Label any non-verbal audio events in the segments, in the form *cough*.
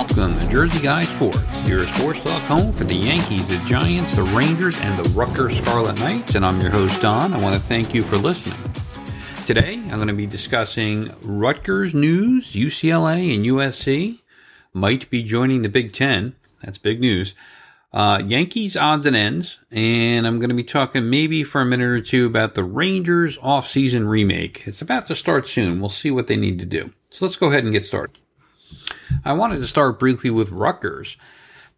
Welcome to Jersey Guy Sports, your sports talk home for the Yankees, the Giants, the Rangers, and the Rutgers Scarlet Knights. And I'm your host, Don. I want to thank you for listening. Today, I'm going to be discussing Rutgers news, UCLA and USC might be joining the Big Ten. That's big news. Uh, Yankees odds and ends, and I'm going to be talking maybe for a minute or two about the Rangers off-season remake. It's about to start soon. We'll see what they need to do. So let's go ahead and get started. I wanted to start briefly with Rutgers.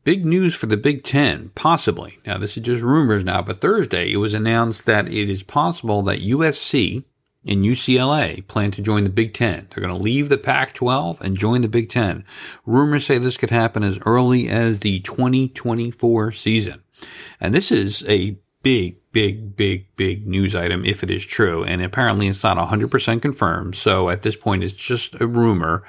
Big news for the Big Ten, possibly. Now, this is just rumors now, but Thursday it was announced that it is possible that USC and UCLA plan to join the Big Ten. They're going to leave the Pac 12 and join the Big Ten. Rumors say this could happen as early as the 2024 season. And this is a big, big, big, big news item if it is true. And apparently it's not 100% confirmed. So at this point, it's just a rumor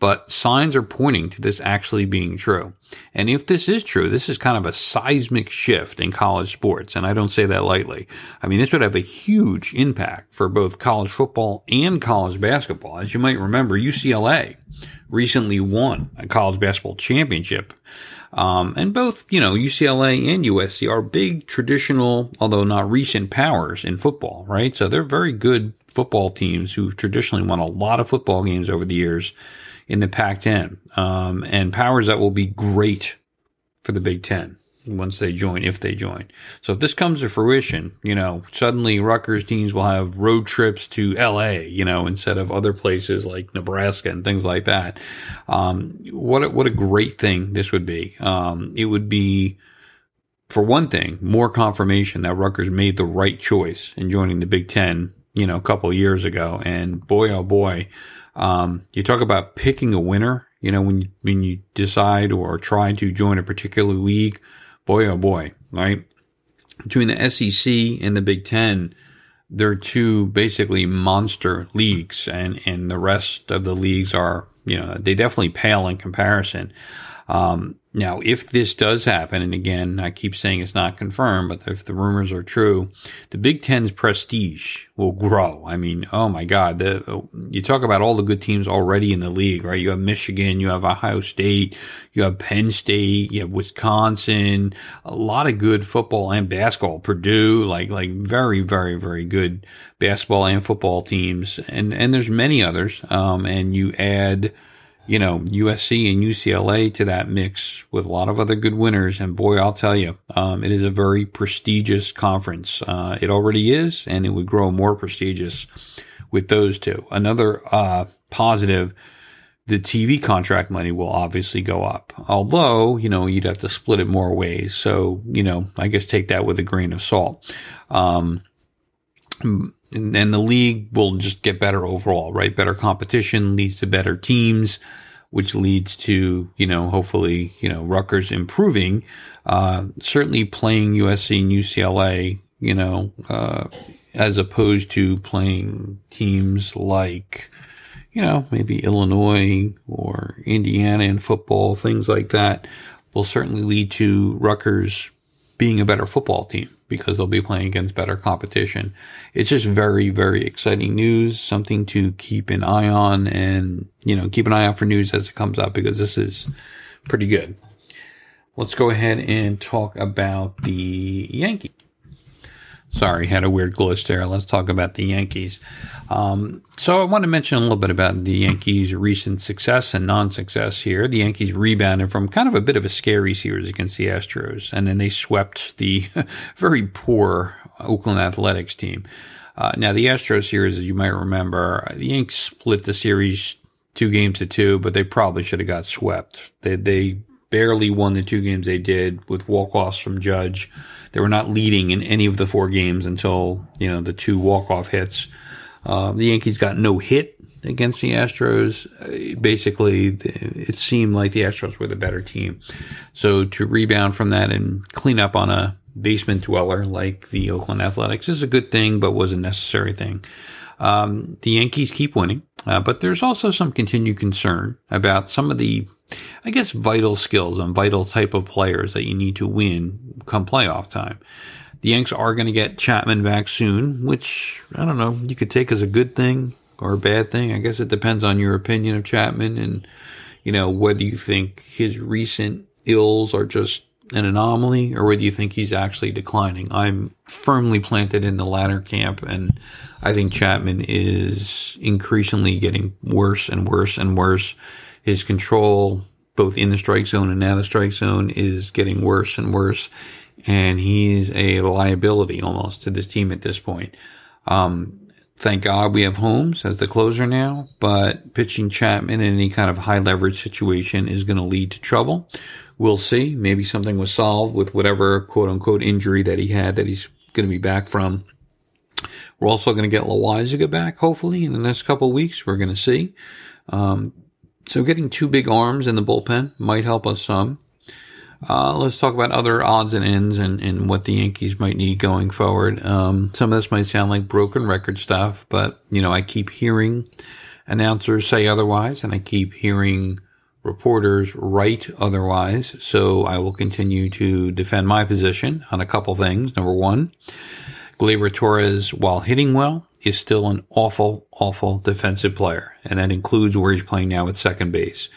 but signs are pointing to this actually being true. And if this is true, this is kind of a seismic shift in college sports. And I don't say that lightly. I mean, this would have a huge impact for both college football and college basketball. As you might remember, UCLA recently won a college basketball championship. Um, and both, you know, UCLA and USC are big traditional, although not recent powers in football, right? So they're very good football teams who've traditionally won a lot of football games over the years in the Pac 10, um, and powers that will be great for the Big Ten once they join, if they join. So if this comes to fruition, you know, suddenly Rutgers teams will have road trips to LA, you know, instead of other places like Nebraska and things like that. Um, what a, what a great thing this would be. Um, it would be, for one thing, more confirmation that Rutgers made the right choice in joining the Big Ten, you know, a couple years ago. And boy, oh boy, um, you talk about picking a winner. You know, when when you decide or try to join a particular league, boy oh boy, right? Between the SEC and the Big Ten, they're two basically monster leagues, and and the rest of the leagues are, you know, they definitely pale in comparison. Um, now, if this does happen, and again, I keep saying it's not confirmed, but if the rumors are true, the Big Ten's prestige will grow. I mean, oh my God, the, you talk about all the good teams already in the league, right? You have Michigan, you have Ohio State, you have Penn State, you have Wisconsin, a lot of good football and basketball. Purdue, like, like very, very, very good basketball and football teams. And, and there's many others. Um, and you add, you know, USC and UCLA to that mix with a lot of other good winners. And boy, I'll tell you, um, it is a very prestigious conference. Uh, it already is, and it would grow more prestigious with those two. Another uh, positive, the TV contract money will obviously go up. Although, you know, you'd have to split it more ways. So, you know, I guess take that with a grain of salt. Um, and, and the league will just get better overall, right? Better competition leads to better teams, which leads to, you know, hopefully, you know, Rutgers improving. Uh, certainly playing USC and UCLA, you know, uh, as opposed to playing teams like, you know, maybe Illinois or Indiana in football, things like that will certainly lead to Rutgers being a better football team because they'll be playing against better competition. It's just very, very exciting news, something to keep an eye on and, you know, keep an eye out for news as it comes up because this is pretty good. Let's go ahead and talk about the Yankees. Sorry, had a weird glitch there. Let's talk about the Yankees. Um, so I want to mention a little bit about the Yankees' recent success and non-success here. The Yankees rebounded from kind of a bit of a scary series against the Astros, and then they swept the *laughs* very poor Oakland Athletics team. Uh, now the Astros series, as you might remember, the Yankees split the series two games to two, but they probably should have got swept. They they barely won the two games they did with walk-offs from Judge. They were not leading in any of the four games until, you know, the two walk-off hits. Uh, the Yankees got no hit against the Astros. Uh, basically, it seemed like the Astros were the better team. So to rebound from that and clean up on a basement dweller like the Oakland Athletics is a good thing, but was a necessary thing. Um, the Yankees keep winning, uh, but there's also some continued concern about some of the I guess, vital skills and vital type of players that you need to win come playoff time. The Yanks are going to get Chapman back soon, which I don't know, you could take as a good thing or a bad thing. I guess it depends on your opinion of Chapman and, you know, whether you think his recent ills are just an anomaly or whether you think he's actually declining. I'm firmly planted in the latter camp and I think Chapman is increasingly getting worse and worse and worse. His control, both in the strike zone and of the strike zone is getting worse and worse. And he's a liability almost to this team at this point. Um, thank God we have Holmes as the closer now, but pitching Chapman in any kind of high leverage situation is going to lead to trouble. We'll see. Maybe something was solved with whatever quote unquote injury that he had that he's going to be back from. We're also going to get Loaisiga back, hopefully, in the next couple weeks. We're going to see. Um, so getting two big arms in the bullpen might help us some. Uh, let's talk about other odds and ends and, and what the Yankees might need going forward. Um, some of this might sound like broken record stuff, but, you know, I keep hearing announcers say otherwise, and I keep hearing reporters write otherwise. So I will continue to defend my position on a couple things. Number one, Gleyber Torres, while hitting well, is still an awful, awful defensive player. And that includes where he's playing now at second base.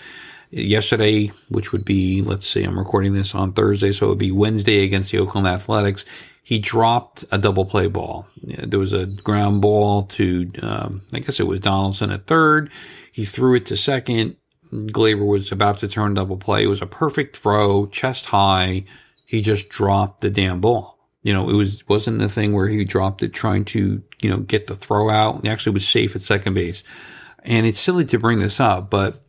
Yesterday, which would be, let's see, I'm recording this on Thursday, so it would be Wednesday against the Oakland Athletics. He dropped a double play ball. There was a ground ball to, um, I guess it was Donaldson at third. He threw it to second. Gleyber was about to turn double play. It was a perfect throw, chest high. He just dropped the damn ball. You know, it was wasn't a thing where he dropped it trying to you know get the throw out. He actually was safe at second base. And it's silly to bring this up, but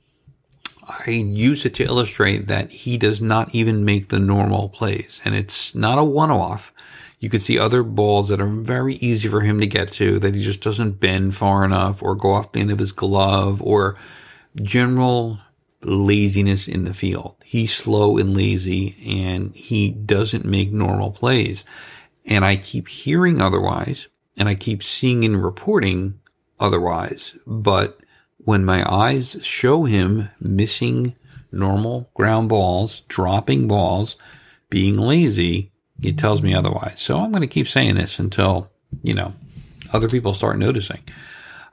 I use it to illustrate that he does not even make the normal plays, and it's not a one-off. You can see other balls that are very easy for him to get to that he just doesn't bend far enough or go off the end of his glove or general laziness in the field. He's slow and lazy and he doesn't make normal plays. And I keep hearing otherwise and I keep seeing in reporting otherwise. But when my eyes show him missing normal ground balls, dropping balls, being lazy, it tells me otherwise. So I'm going to keep saying this until, you know, other people start noticing.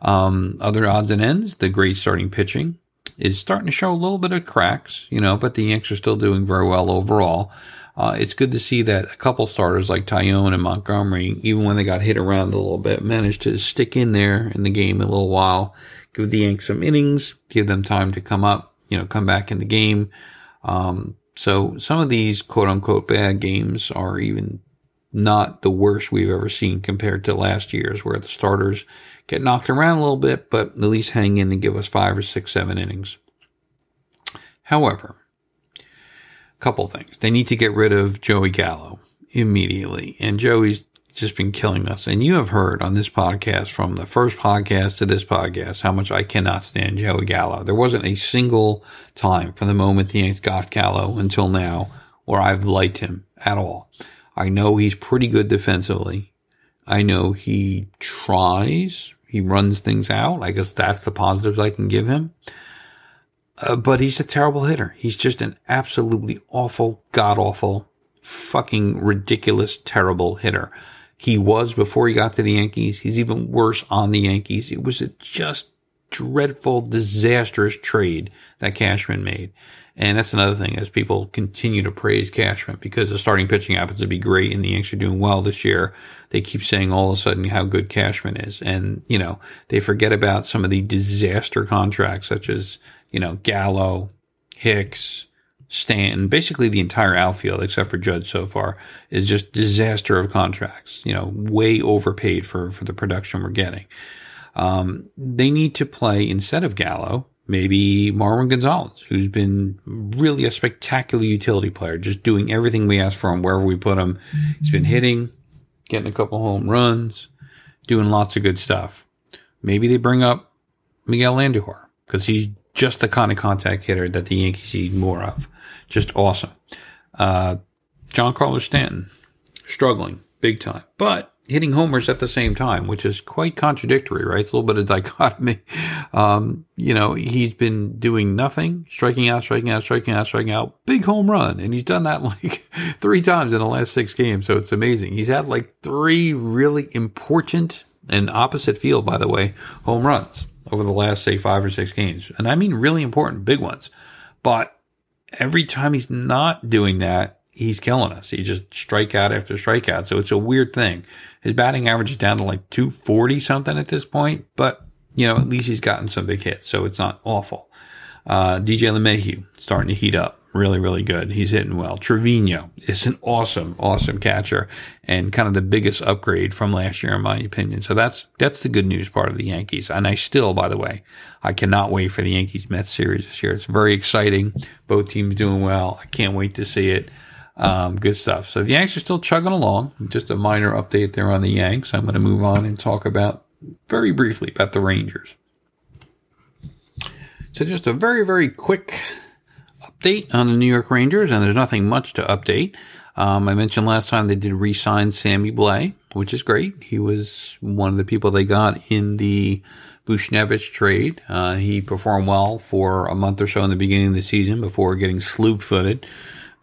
Um, other odds and ends, the great starting pitching is starting to show a little bit of cracks, you know, but the Yanks are still doing very well overall. Uh, it's good to see that a couple starters like Taillon and Montgomery, even when they got hit around a little bit, managed to stick in there in the game a little while, give the Yanks some innings, give them time to come up, you know, come back in the game. Um, so some of these quote unquote bad games are even not the worst we've ever seen compared to last year's where the starters get knocked around a little bit, but at least hang in and give us five or six, seven innings. However, a couple things. They need to get rid of Joey Gallo immediately. And Joey's just been killing us. And you have heard on this podcast from the first podcast to this podcast how much I cannot stand Joey Gallo. There wasn't a single time from the moment the Yankees got Gallo until now where I've liked him at all. I know he's pretty good defensively. I know he tries he runs things out. I guess that's the positives I can give him. Uh, but he's a terrible hitter. He's just an absolutely awful, god awful, fucking ridiculous, terrible hitter. He was before he got to the Yankees. He's even worse on the Yankees. It was a just dreadful, disastrous trade that Cashman made. And that's another thing as people continue to praise Cashman because the starting pitching happens to be great and the Yankees are doing well this year. They keep saying all of a sudden how good Cashman is. And, you know, they forget about some of the disaster contracts such as, you know, Gallo, Hicks, Stanton, basically the entire outfield except for Judge so far is just disaster of contracts, you know, way overpaid for, for the production we're getting. Um, they need to play instead of Gallo Maybe Marwin Gonzalez, who's been really a spectacular utility player, just doing everything we ask for him wherever we put him. He's been hitting, getting a couple home runs, doing lots of good stuff. Maybe they bring up Miguel Andujar because he's just the kind of contact hitter that the Yankees need more of. Just awesome. Uh, Giancarlo Stanton, struggling big time, but hitting homers at the same time, which is quite contradictory, right? It's a little bit of dichotomy. *laughs* Um, you know, he's been doing nothing, striking out, striking out, striking out, striking out, big home run. And he's done that *laughs* like three times in the last six games. So it's amazing. He's had like three really important and opposite field, by the way, home runs over the last, say, five or six games. And I mean really important, big ones. But every time he's not doing that, he's killing us. He just strikeout after strikeout. So it's a weird thing. His batting average is down to like 240 something at this point, but you know, at least he's gotten some big hits. So it's not awful. Uh, DJ LeMahieu starting to heat up. Really, really good. He's hitting well. Trevino is an awesome, awesome catcher and kind of the biggest upgrade from last year, in my opinion. So that's, that's the good news part of the Yankees. And I still, by the way, I cannot wait for the Yankees Mets series this year. It's very exciting. Both teams doing well. I can't wait to see it. Um, good stuff. So the Yanks are still chugging along. Just a minor update there on the Yanks. I'm going to move on and talk about very briefly about the Rangers. So just a very, very quick update on the New York Rangers, and there's nothing much to update. Um, I mentioned last time they did re-sign Sammy Blais, which is great. He was one of the people they got in the Buchnevich trade. Uh, he performed well for a month or so in the beginning of the season before getting slew-footed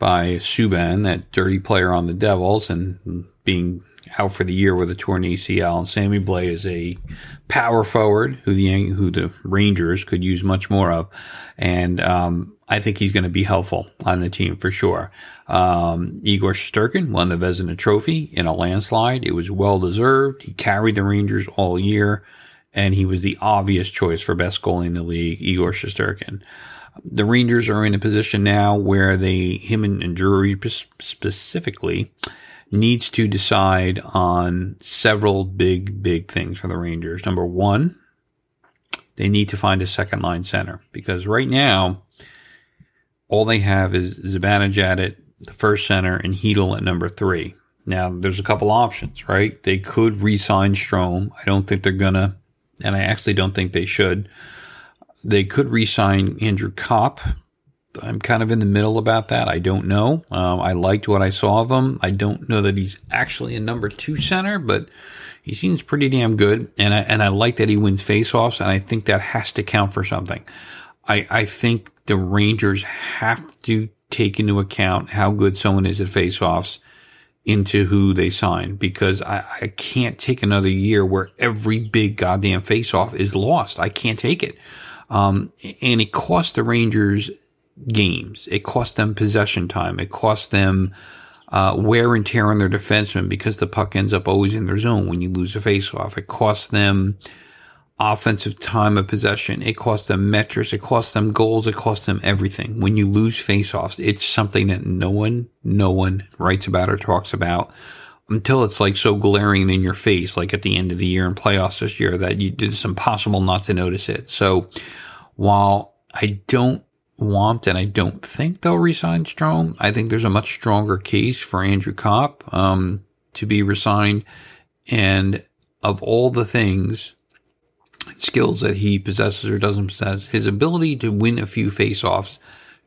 by Subban, that dirty player on the Devils, and being out for the year with a torn ACL. And Sammy Blais is a power forward who the who the Rangers could use much more of, and um, I think he's going to be helpful on the team for sure. Um, Igor Shesterkin won the Vezina Trophy in a landslide. It was well deserved. He carried the Rangers all year, and he was the obvious choice for best goalie in the league, Igor Shesterkin. The Rangers are in a position now where they, him and, and Drury specifically, needs to decide on several big, big things for the Rangers. Number one, they need to find a second line center because right now, all they have is Zibanejad at the first center and Chytil at number three. Now, there's a couple options, right? They could re-sign Strome. I don't think they're gonna, and I actually don't think they should. They could re-sign Andrew Copp I'm kind of in the middle about that. I don't know. Um, I liked what I saw of him. I don't know that he's actually a number two center, but he seems pretty damn good. And I, and I like that he wins faceoffs. And I think that has to count for something. I, I think the Rangers have to take into account how good someone is at faceoffs into who they sign because I, I can't take another year where every big goddamn faceoff is lost. I can't take it. Um, and it cost the Rangers games. It cost them possession time. It cost them uh, wear and tear on their defensemen because the puck ends up always in their zone when you lose a faceoff. It costs them offensive time of possession. It costs them metrics. It costs them goals. It costs them everything. When you lose faceoffs, it's something that no one, no one writes about or talks about until it's like so glaring in your face, like at the end of the year in playoffs this year that you, it's impossible not to notice it. So while I don't want, and I don't think they'll resign Strome, I think there's a much stronger case for Andrew Copp um, to be resigned. And of all the things, skills that he possesses or doesn't possess, his ability to win a few face-offs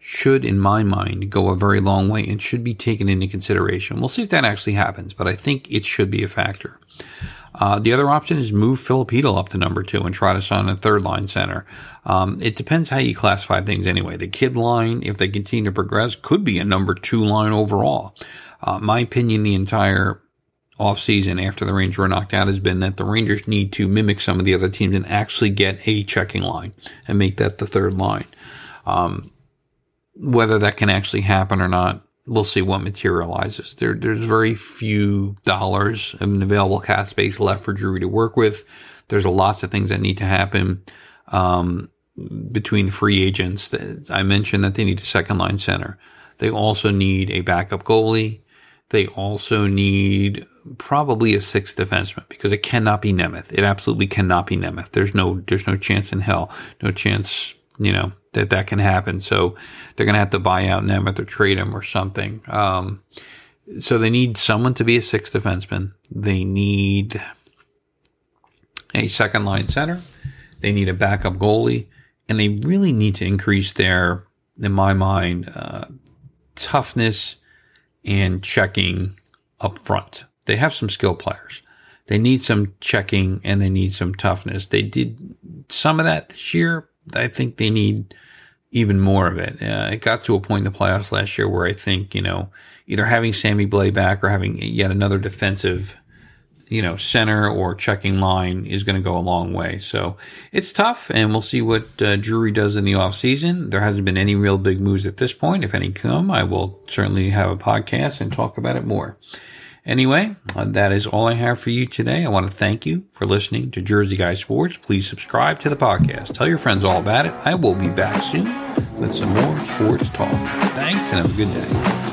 should, in my mind, go a very long way and should be taken into consideration. We'll see if that actually happens, but I think it should be a factor. Uh, the other option is move Filip Chytil up to number two and try to sign a third line center. Um, it depends how you classify things anyway. The kid line, if they continue to progress, could be a number two line overall. Uh, my opinion, the entire offseason after the Rangers were knocked out has been that the Rangers need to mimic some of the other teams and actually get a checking line and make that the third line. Um, whether that can actually happen or not, we'll see what materializes. There, there's very few dollars in available cap space left for Drury to work with. There's lots of things that need to happen um, between free agents. I mentioned that they need a second line center. They also need a backup goalie. They also need probably a sixth defenseman because it cannot be Nemeth. It absolutely cannot be Nemeth. There's no, there's no chance in hell, no chance, you know, that that can happen. So they're going to have to buy out Nemeth or trade him or something. Um, so they need someone to be a sixth defenseman. They need a second line center. They need a backup goalie, and they really need to increase their, in my mind, uh, toughness and checking up front. They have some skill players. They need some checking and they need some toughness. They did some of that this year. I think they need even more of it. Uh, it got to a point in the playoffs last year where I think, you know, either having Sammy Blais back or having yet another defensive, you know, center or checking line is going to go a long way. So it's tough, and we'll see what uh, Drury does in the offseason. There hasn't been any real big moves at this point. If any come, I will certainly have a podcast and talk about it more. Anyway, uh, that is all I have for you today. I want to thank you for listening to Jersey Guy Sports. Please subscribe to the podcast. Tell your friends all about it. I will be back soon with some more sports talk. Thanks and have a good day.